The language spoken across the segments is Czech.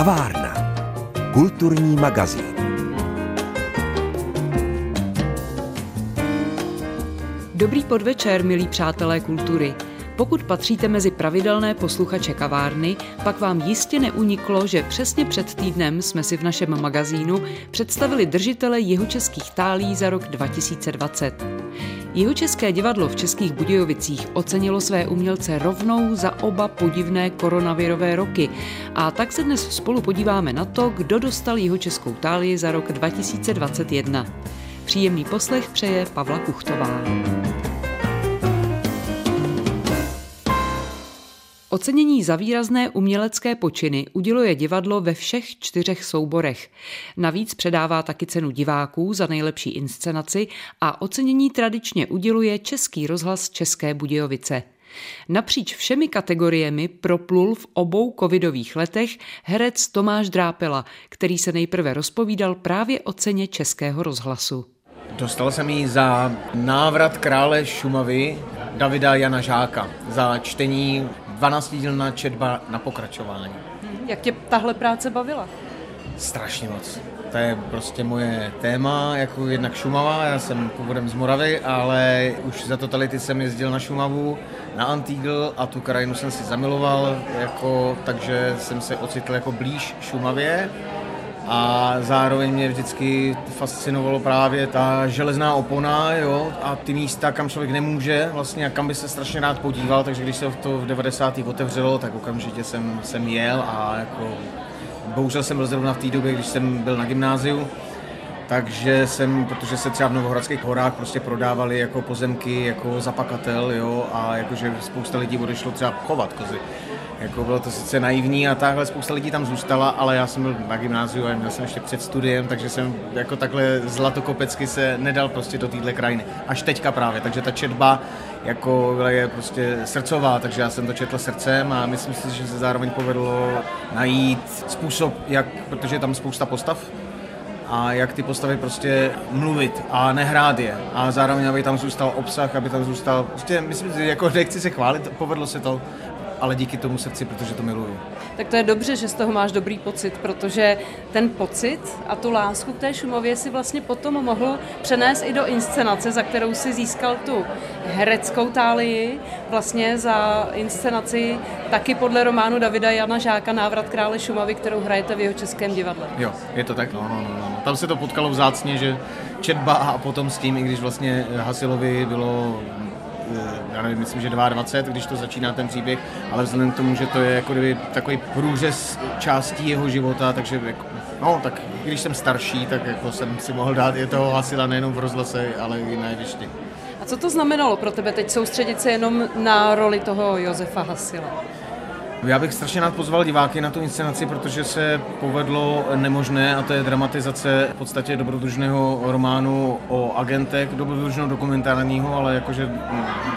Kavárna. Kulturní magazín. Dobrý podvečer, milí přátelé kultury. Pokud patříte mezi pravidelné posluchače kavárny, pak vám jistě neuniklo, že přesně před týdnem jsme si v našem magazínu představili držitele jihočeských tálí za rok 2020. Jihočeské divadlo v Českých Budějovicích ocenilo své umělce rovnou za oba podivné koronavirové roky a tak se dnes spolu podíváme na to, kdo dostal jihočeskou tálii za rok 2021. Příjemný poslech přeje Pavla Kuchtová. Ocenění za výrazné umělecké počiny uděluje divadlo ve všech čtyřech souborech. Navíc předává taky cenu diváků za nejlepší inscenaci a ocenění tradičně uděluje Český rozhlas České Budějovice. Napříč všemi kategoriemi proplul v obou covidových letech herec Tomáš Drápela, který se nejprve rozpovídal právě o ceně Českého rozhlasu. Dostal jsem ji za návrat krále Šumavy Davida Jana Žáka, za čtení 12-dílná četba na pokračování. Jak tě tahle práce bavila? Strašně moc. To je prostě moje téma, jako jednak Šumava, já jsem původem z Moravy, ale už za totality jsem jezdil na Šumavu, na Antigl a tu krajinu jsem si zamiloval, jako, takže jsem se ocitl jako blíž Šumavě a zároveň mě vždycky fascinovalo právě ta železná opona jo, a ty místa, kam člověk nemůže vlastně a kam by se strašně rád podíval, takže když se to v 90. otevřelo, tak okamžitě jsem, jsem jel a jako bohužel jsem byl zrovna v té době, když jsem byl na gymnáziu, takže jsem, protože se třeba v Novohradských horách prostě prodávali jako pozemky, jako zapakatel, jo, a jakože spousta lidí odešlo třeba chovat kozy. Jako bylo to sice naivní a takhle spousta lidí tam zůstala, ale já jsem byl na gymnáziu a měl jsem ještě před studiem, takže jsem jako takhle zlatokopecky se nedal prostě do téhle krajiny. Až teďka právě, takže ta četba jako je prostě srdcová, takže já jsem to četl srdcem a myslím si, že se zároveň povedlo najít způsob, jak, protože je tam spousta postav, a jak ty postavy prostě mluvit a nehrát je. A zároveň, aby tam zůstal obsah, aby tam zůstal, prostě myslím, že jako nechci se chválit, povedlo se to, ale díky tomu srdci, protože to miluju. Tak to je dobře, že z toho máš dobrý pocit, protože ten pocit a tu lásku k té Šumově si vlastně potom mohl přenést i do inscenace, za kterou si získal tu hereckou tálii, vlastně za inscenaci taky podle románu Davida Jana Žáka Návrat krále Šumavy, kterou hrajete v jeho českém divadle. Jo, je to tak, no, no, no, no. Tam se to potkalo vzácně, že četba a potom s tím, i když vlastně Hasilovi bylo já nevím, myslím, že 22, když to začíná ten příběh, ale vzhledem k tomu, že to je jako kdyby takový průřez částí jeho života, takže jako, no, tak když jsem starší, tak jako jsem si mohl dát je toho Hasila nejenom v rozhlase, ale i na jevišti. A co to znamenalo pro tebe teď soustředit se jenom na roli toho Josefa Hasila? Já bych strašně rád pozval diváky na tu inscenaci, protože se povedlo nemožné a to je dramatizace v podstatě dobrodružného románu o agentech, dobrodružného dokumentárního, ale jakože,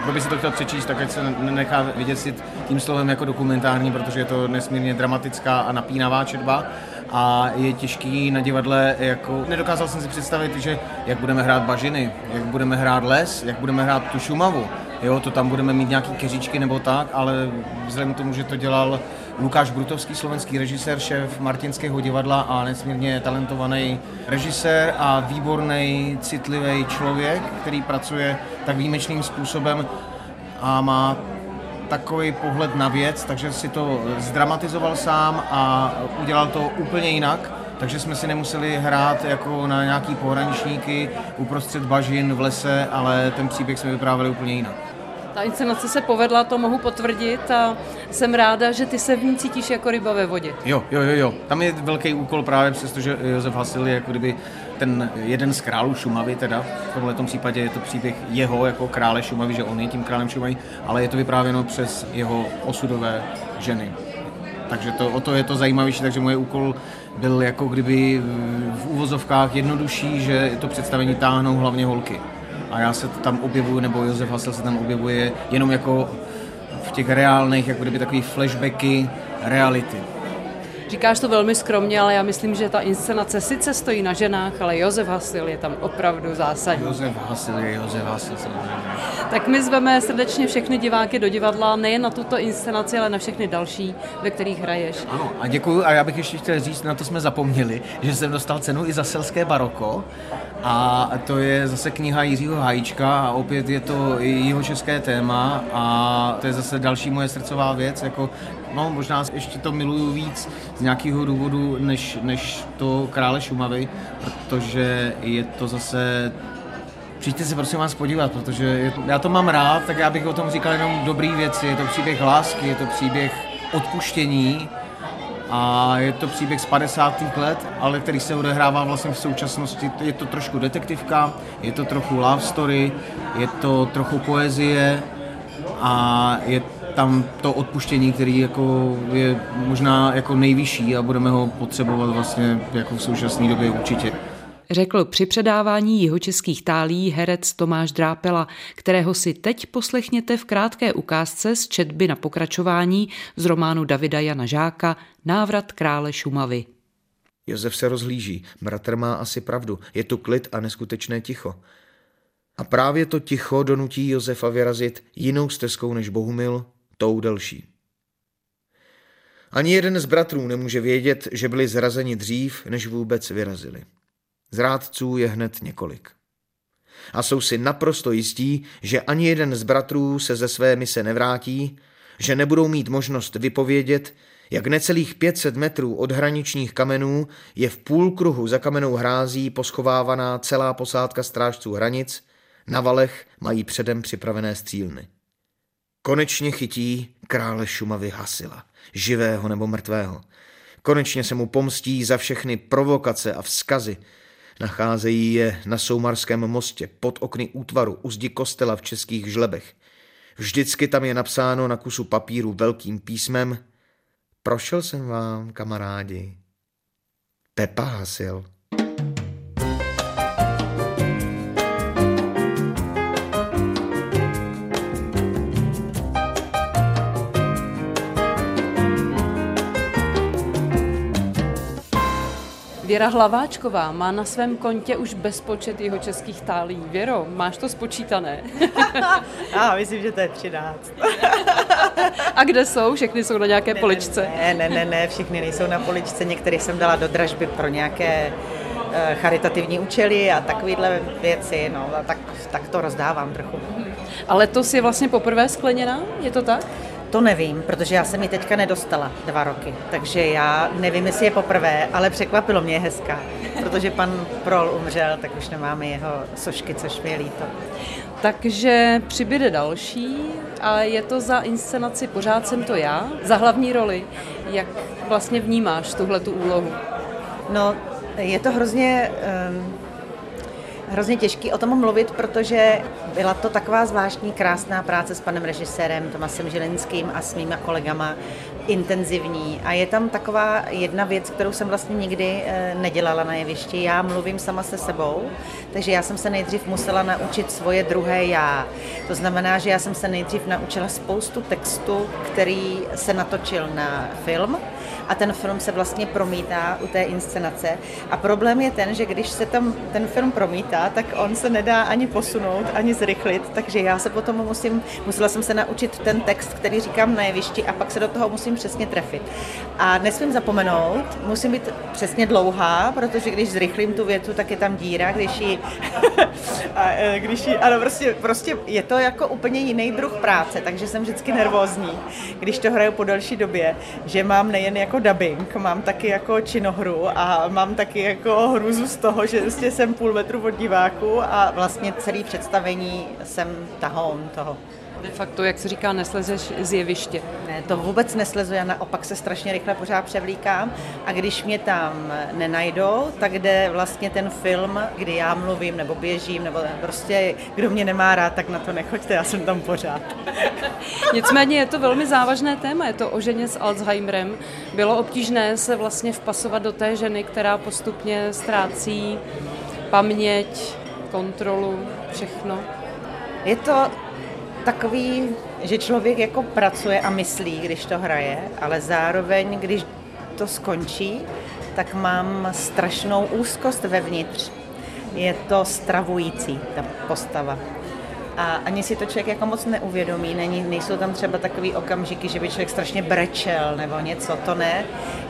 kdo by si to chtěl přečíst, tak ať se nechá vyděsit tím slovem jako dokumentární, protože je to nesmírně dramatická a napínavá četba a je těžký na divadle, jako nedokázal jsem si představit, že jak budeme hrát bažiny, jak budeme hrát les, jak budeme hrát tu šumavu, jo, to tam budeme mít nějaký keříčky nebo tak, ale vzhledem k tomu, že to dělal Lukáš Brutovský, slovenský režisér, šéf Martinského divadla a nesmírně talentovaný režisér a výborný, citlivý člověk, který pracuje tak výjimečným způsobem a má takový pohled na věc, takže si to zdramatizoval sám a udělal to úplně jinak. Takže jsme si nemuseli hrát jako na nějaký pohraničníky uprostřed bažin v lese, ale ten příběh jsme vyprávěli úplně jinak. Ta inscenace se povedla, to mohu potvrdit a jsem ráda, že ty se v ní cítíš jako ryba ve vodě. Jo, jo, jo, jo. Tam je velký úkol právě přestože Josef Hasil je jako kdyby ten jeden z králů Šumavy, teda v tomhle případě je to příběh jeho jako krále Šumavy, že on je tím králem Šumavy, ale je to vyprávěno přes jeho osudové ženy. Takže to, o to je to zajímavější, takže můj úkol byl jako kdyby v úvozovkách jednodušší, že to představení táhnou hlavně holky a já se tam objevuju, nebo Josef Hasel se tam objevuje jenom jako v těch reálných, jako kdyby takový flashbacky reality. Říkáš to velmi skromně, ale já myslím, že ta inscenace sice stojí na ženách, ale Josef Hasil je tam opravdu zásadní. Josef Hasil je Josef Hasil samozřejmě. Tak my zveme srdečně všechny diváky do divadla, nejen na tuto inscenaci, ale na všechny další, ve kterých hraješ. Ano, a děkuji. A já bych ještě chtěl říct, na to jsme zapomněli, že jsem dostal cenu i za selské baroko. A to je zase kniha Jiřího Hajíčka a opět je to jeho české téma a to je zase další moje srdcová věc. Jako, no, možná ještě to miluju víc z nějakého důvodu, než, než to Krále Šumavy, protože je to zase Přijďte se prosím vás podívat, protože je, já to mám rád, tak já bych o tom říkal jenom dobrý věci. Je to příběh lásky, je to příběh odpuštění a je to příběh z 50. let, ale který se odehrává vlastně v současnosti. Je to trošku detektivka, je to trochu love story, je to trochu poezie a je tam to odpuštění, který jako je možná jako nejvyšší a budeme ho potřebovat vlastně jako v současné době určitě řekl při předávání jihočeských tálí herec Tomáš Drápela, kterého si teď poslechněte v krátké ukázce z četby na pokračování z románu Davida Jana Žáka Návrat krále Šumavy. Josef se rozhlíží. Bratr má asi pravdu. Je tu klid a neskutečné ticho. A právě to ticho donutí Josefa vyrazit jinou stezkou než Bohumil, tou delší. Ani jeden z bratrů nemůže vědět, že byli zrazeni dřív, než vůbec vyrazili. Zrádců je hned několik. A jsou si naprosto jistí, že ani jeden z bratrů se ze své mise nevrátí, že nebudou mít možnost vypovědět, jak necelých 500 metrů od hraničních kamenů je v půl kruhu za kamenou hrází poschovávaná celá posádka strážců hranic, na valech mají předem připravené střílny. Konečně chytí krále Šumavy Hasila, živého nebo mrtvého. Konečně se mu pomstí za všechny provokace a vzkazy, Nacházejí je na Soumarském mostě, pod okny útvaru, u zdi kostela v českých žlebech. Vždycky tam je napsáno na kusu papíru velkým písmem Prošel jsem vám, kamarádi. Pepa Hasil. Věra Hlaváčková má na svém kontě už bezpočet jeho českých tálí. Věro, máš to spočítané? Já myslím, že to je 13. A kde jsou? Všechny jsou na nějaké ne, poličce? Ne, ne, ne, ne, všechny nejsou na poličce. Některé jsem dala do dražby pro nějaké uh, charitativní účely a takovéhle věci, no, tak, tak to rozdávám trochu. Ale to je vlastně poprvé skleněná, je to tak? To nevím, protože já jsem ji teďka nedostala dva roky, takže já nevím, jestli je poprvé, ale překvapilo mě hezká, protože pan Prol umřel, tak už nemáme jeho sošky, což mi je líto. Takže přibyde další a je to za inscenaci Pořád jsem to já, za hlavní roli. Jak vlastně vnímáš tuhle tu úlohu? No, je to hrozně um, hrozně těžký o tom mluvit, protože byla to taková zvláštní, krásná práce s panem režisérem Tomasem Žilinským a s mýma kolegama, intenzivní. A je tam taková jedna věc, kterou jsem vlastně nikdy eh, nedělala na jevišti. Já mluvím sama se sebou, takže já jsem se nejdřív musela naučit svoje druhé já. To znamená, že já jsem se nejdřív naučila spoustu textu, který se natočil na film, a ten film se vlastně promítá u té inscenace. A problém je ten, že když se tam ten film promítá, tak on se nedá ani posunout, ani zrychlit, takže já se potom musím, musela jsem se naučit ten text, který říkám na jevišti a pak se do toho musím přesně trefit. A nesmím zapomenout, musím být přesně dlouhá, protože když zrychlím tu větu, tak je tam díra, když ji, a, e, když ji ano, prostě, prostě je to jako úplně jiný druh práce, takže jsem vždycky nervózní, když to hraju po delší době, že mám nejen jako dubbing, mám taky jako činohru a mám taky jako hruzu z toho, že vlastně jsem půl metru od diváku a vlastně celý představení jsem tahoun toho. De facto, jak se říká, neslezeš z jeviště. Ne, to vůbec neslezu, já naopak se strašně rychle pořád převlíkám a když mě tam nenajdou, tak jde vlastně ten film, kdy já mluvím nebo běžím, nebo prostě kdo mě nemá rád, tak na to nechoďte, já jsem tam pořád. Nicméně je to velmi závažné téma, je to o ženě s Alzheimerem. Bylo obtížné se vlastně vpasovat do té ženy, která postupně ztrácí paměť, kontrolu, všechno. Je to takový, že člověk jako pracuje a myslí, když to hraje, ale zároveň, když to skončí, tak mám strašnou úzkost vevnitř. Je to stravující, ta postava. A ani si to člověk jako moc neuvědomí, Není, nejsou tam třeba takový okamžiky, že by člověk strašně brečel nebo něco, to ne,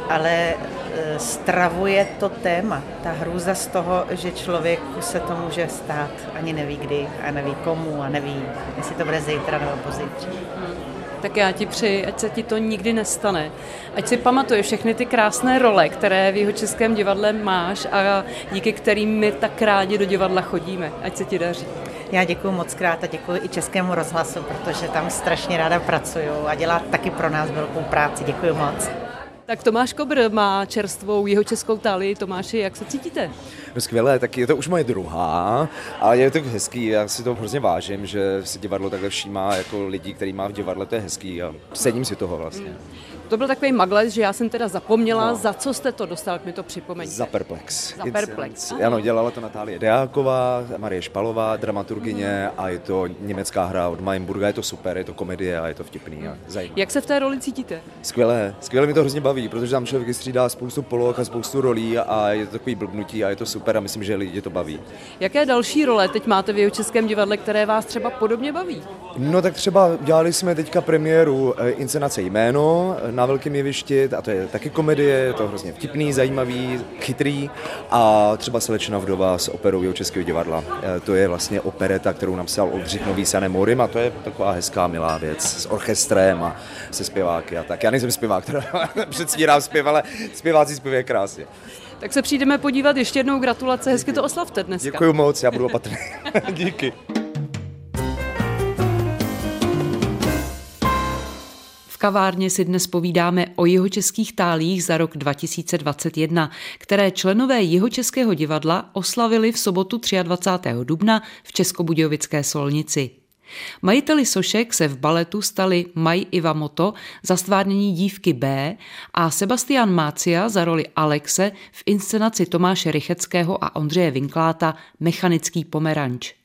ale e, stravuje to téma. Ta hrůza z toho, že člověku se to může stát, ani neví kdy a neví komu a neví, jestli to bude zítra nebo pozítří tak já ti přeji, ať se ti to nikdy nestane. Ať si pamatuje všechny ty krásné role, které v jeho českém divadle máš a díky kterým my tak rádi do divadla chodíme. Ať se ti daří. Já děkuji moc krát a děkuji i Českému rozhlasu, protože tam strašně ráda pracuju a dělá taky pro nás velkou práci. Děkuji moc. Tak Tomáš Kobr má čerstvou jeho českou tálii. Tomáši, jak se cítíte? No skvělé, tak je to už moje druhá, ale je to hezký, já si to hrozně vážím, že si divadlo takhle všímá jako lidí, který má v divadle, to je hezký a cením si toho vlastně. To byl takový magles, že já jsem teda zapomněla, no. za co jste to dostal, mi to připomeňte. Za Perplex. Za Perplex. Ano, dělala to Natálie Deáková, Marie Špalová, dramaturgině mm. a je to německá hra od Mainburga, je to super, je to komedie a je to vtipný a zajímavé. Jak se v té roli cítíte? Skvělé, skvěle mi to hrozně baví, protože tam člověk vystřídá spoustu poloh a spoustu rolí a je to takový blbnutí a je to super a myslím, že lidi to baví. Jaké další role teď máte v českém divadle, které vás třeba podobně baví? No tak třeba dělali jsme teďka premiéru eh, inscenace Jméno na velkém jevišti a to je taky komedie, je to hrozně vtipný, zajímavý, chytrý a třeba Slečna vdova s operou jeho českého divadla. Eh, to je vlastně opereta, kterou napsal Oldřich Nový Sanem Morim a to je taková hezká, milá věc s orchestrem a se zpěváky a tak. Já nejsem zpěvák, která předstírám zpěv, ale zpěváci zpěvají krásně. Tak se přijdeme podívat ještě jednou. Gratulace, hezky to oslavte dneska. Děkuji moc, já budu opatrný. Díky. Kavárně si dnes povídáme o jeho českých tálích za rok 2021, které členové jeho českého divadla oslavili v sobotu 23. dubna v Českobudějovické Solnici. Majiteli sošek se v baletu stali Maj Iwamoto za stvárnění dívky B a Sebastian Mácia za roli Alexe v inscenaci Tomáše Rycheckého a Ondřeje Vinkláta Mechanický pomeranč.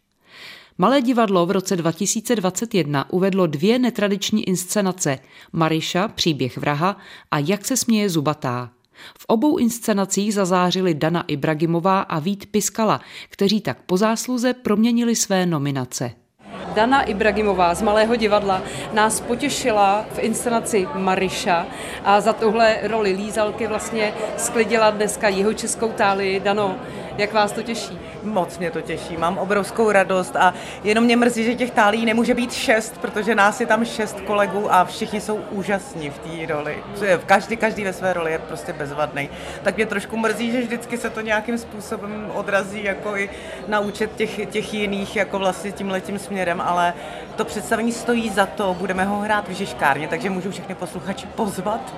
Malé divadlo v roce 2021 uvedlo dvě netradiční inscenace Mariša, příběh vraha a Jak se směje zubatá. V obou inscenacích zazářili Dana Ibragimová a Vít Piskala, kteří tak po zásluze proměnili své nominace. Dana Ibragimová z Malého divadla nás potěšila v inscenaci Mariša a za tuhle roli lízalky vlastně sklidila dneska českou tálii. Dano, jak vás to těší? Moc mě to těší, mám obrovskou radost a jenom mě mrzí, že těch tálí nemůže být šest, protože nás je tam šest kolegů a všichni jsou úžasní v té roli. Každý, každý ve své roli je prostě bezvadný. Tak mě trošku mrzí, že vždycky se to nějakým způsobem odrazí jako i na účet těch, těch jiných, jako vlastně tím letím směrem, ale to představení stojí za to, budeme ho hrát v Žižkárně, takže můžu všechny posluchači pozvat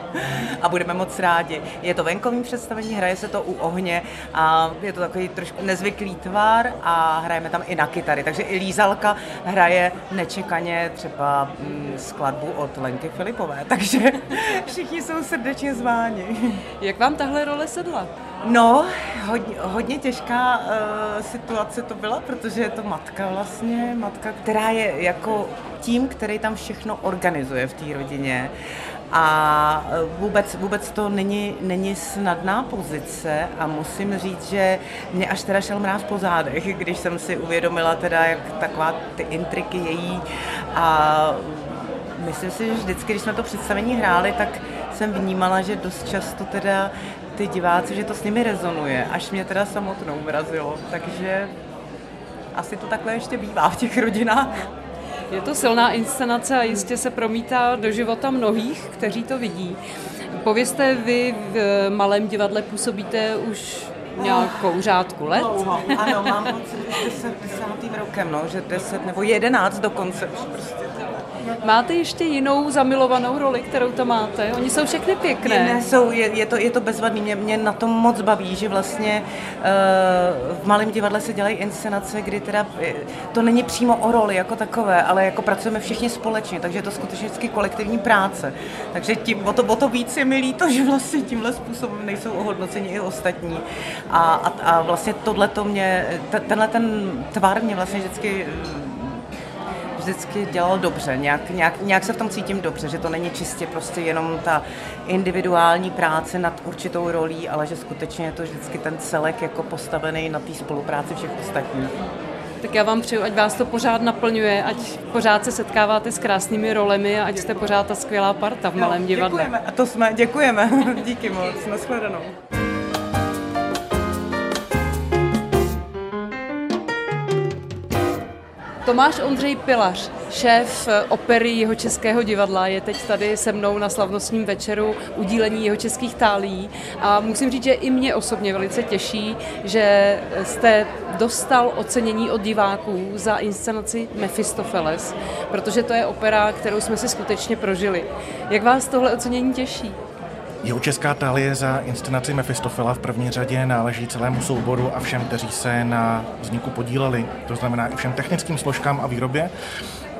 a budeme moc rádi. Je to venkovní představení, hraje se to u ohně a je to takový trošku nezvyklý tvar a hrajeme tam i na kytary, takže i Lízalka hraje nečekaně třeba mm, skladbu od Lenky Filipové, takže všichni jsou srdečně zváni. Jak vám tahle role sedla? No, hodně, hodně těžká uh, situace to byla, protože je to matka vlastně, matka, která je jako tím, který tam všechno organizuje v té rodině. A eh, vůbec, vůbec to není, není snadná pozice a musím říct, že mě až teda šel mráz po zádech, když jsem si uvědomila teda, jak taková ty intriky její a myslím si, že vždycky, když jsme to představení hráli, tak jsem vnímala, že dost často teda ty diváci, že to s nimi rezonuje, až mě teda samotnou vrazilo. Takže asi to takhle ještě bývá v těch rodinách. Je to silná inscenace a jistě se promítá do života mnohých, kteří to vidí. Povězte, vy v malém divadle působíte už nějakou řádku let? Dlouho. Ano, mám pocit, že 10, rokem, no, že 10 nebo 11 dokonce. Prostě Máte ještě jinou zamilovanou roli, kterou tam máte? Oni jsou všechny pěkné. Ne, jsou, je, je, to, je to bezvadný. Mě, mě na tom moc baví, že vlastně uh, v malém divadle se dělají inscenace, kdy teda eh, to není přímo o roli jako takové, ale jako pracujeme všichni společně, takže je to skutečně vždycky kolektivní práce. Takže tím, o, to, o to víc je mi líto, že vlastně tímhle způsobem nejsou ohodnoceni i ostatní. A, a, a vlastně tohle to mě, tenhle ten tvar mě vlastně vždycky vždycky dělal dobře, nějak, nějak, nějak se v tom cítím dobře, že to není čistě prostě jenom ta individuální práce nad určitou rolí, ale že skutečně je to vždycky ten celek jako postavený na té spolupráci všech ostatních. Tak já vám přeju, ať vás to pořád naplňuje, ať pořád se setkáváte s krásnými rolemi a ať jste pořád ta skvělá parta v Malém divadle. Děkujeme, a to jsme, děkujeme. Díky moc, nashledanou. Tomáš Ondřej Pilař, šéf opery jeho českého divadla, je teď tady se mnou na slavnostním večeru udílení jeho českých tálí a musím říct, že i mě osobně velice těší, že jste dostal ocenění od diváků za inscenaci Mephistopheles, protože to je opera, kterou jsme si skutečně prožili. Jak vás tohle ocenění těší? Jeho česká talie za inscenaci Mefistofela v první řadě náleží celému souboru a všem, kteří se na vzniku podíleli, to znamená i všem technickým složkám a výrobě.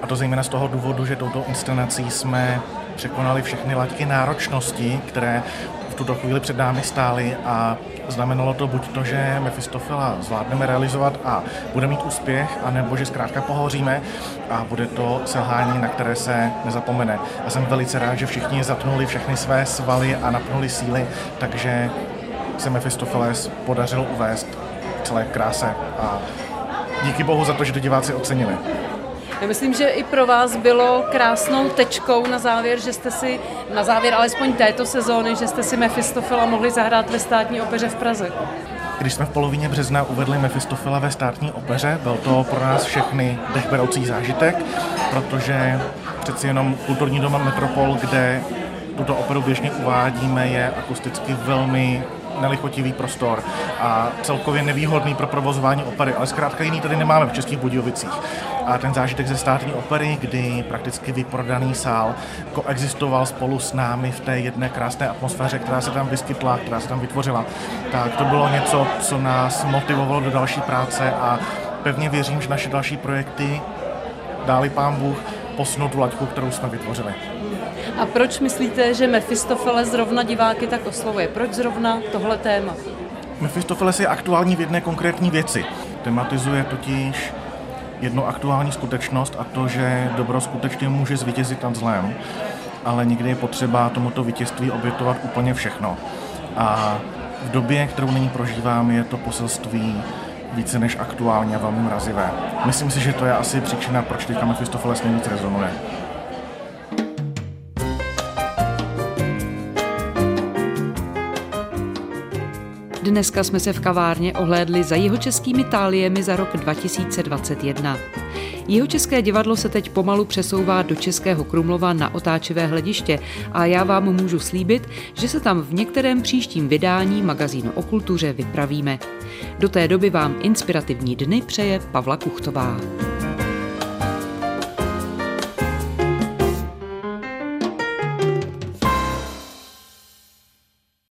A to zejména z toho důvodu, že touto inscenací jsme překonali všechny laťky náročnosti, které v tuto chvíli před námi stály a znamenalo to buď to, že Mefistofela zvládneme realizovat a bude mít úspěch, anebo že zkrátka pohoříme a bude to selhání, na které se nezapomene. A jsem velice rád, že všichni zatnuli všechny své svaly a napnuli síly, takže se Mefistofeles podařilo uvést celé kráse a díky bohu za to, že to diváci ocenili. Já myslím, že i pro vás bylo krásnou tečkou na závěr, že jste si, na závěr alespoň této sezóny, že jste si Mefistofela mohli zahrát ve státní opeře v Praze. Když jsme v polovině března uvedli Mefistofela ve státní opeře, byl to pro nás všechny dechberoucí zážitek, protože přeci jenom kulturní doma Metropol, kde tuto operu běžně uvádíme, je akusticky velmi nelichotivý prostor a celkově nevýhodný pro provozování opery, ale zkrátka jiný tady nemáme v Českých Budějovicích. A ten zážitek ze státní opery, kdy prakticky vyprodaný sál koexistoval spolu s námi v té jedné krásné atmosféře, která se tam vyskytla, která se tam vytvořila, tak to bylo něco, co nás motivovalo do další práce a pevně věřím, že naše další projekty, dáli pán Bůh, posunou tu laťku, kterou jsme vytvořili. A proč myslíte, že Mefistofele zrovna diváky tak oslovuje? Proč zrovna tohle téma? Mefistofeles je aktuální v jedné konkrétní věci. Tematizuje totiž jednu aktuální skutečnost a to, že dobro skutečně může zvítězit nad zlem, ale někdy je potřeba tomuto vítězství obětovat úplně všechno. A v době, kterou nyní prožívám, je to poselství více než aktuálně a velmi mrazivé. Myslím si, že to je asi příčina, proč teďka Mefistofeles nejvíc rezonuje. Dneska jsme se v kavárně ohlédli za jeho českými táliemi za rok 2021. Jeho české divadlo se teď pomalu přesouvá do Českého Krumlova na otáčivé hlediště a já vám můžu slíbit, že se tam v některém příštím vydání magazínu o kultuře vypravíme. Do té doby vám inspirativní dny přeje Pavla Kuchtová.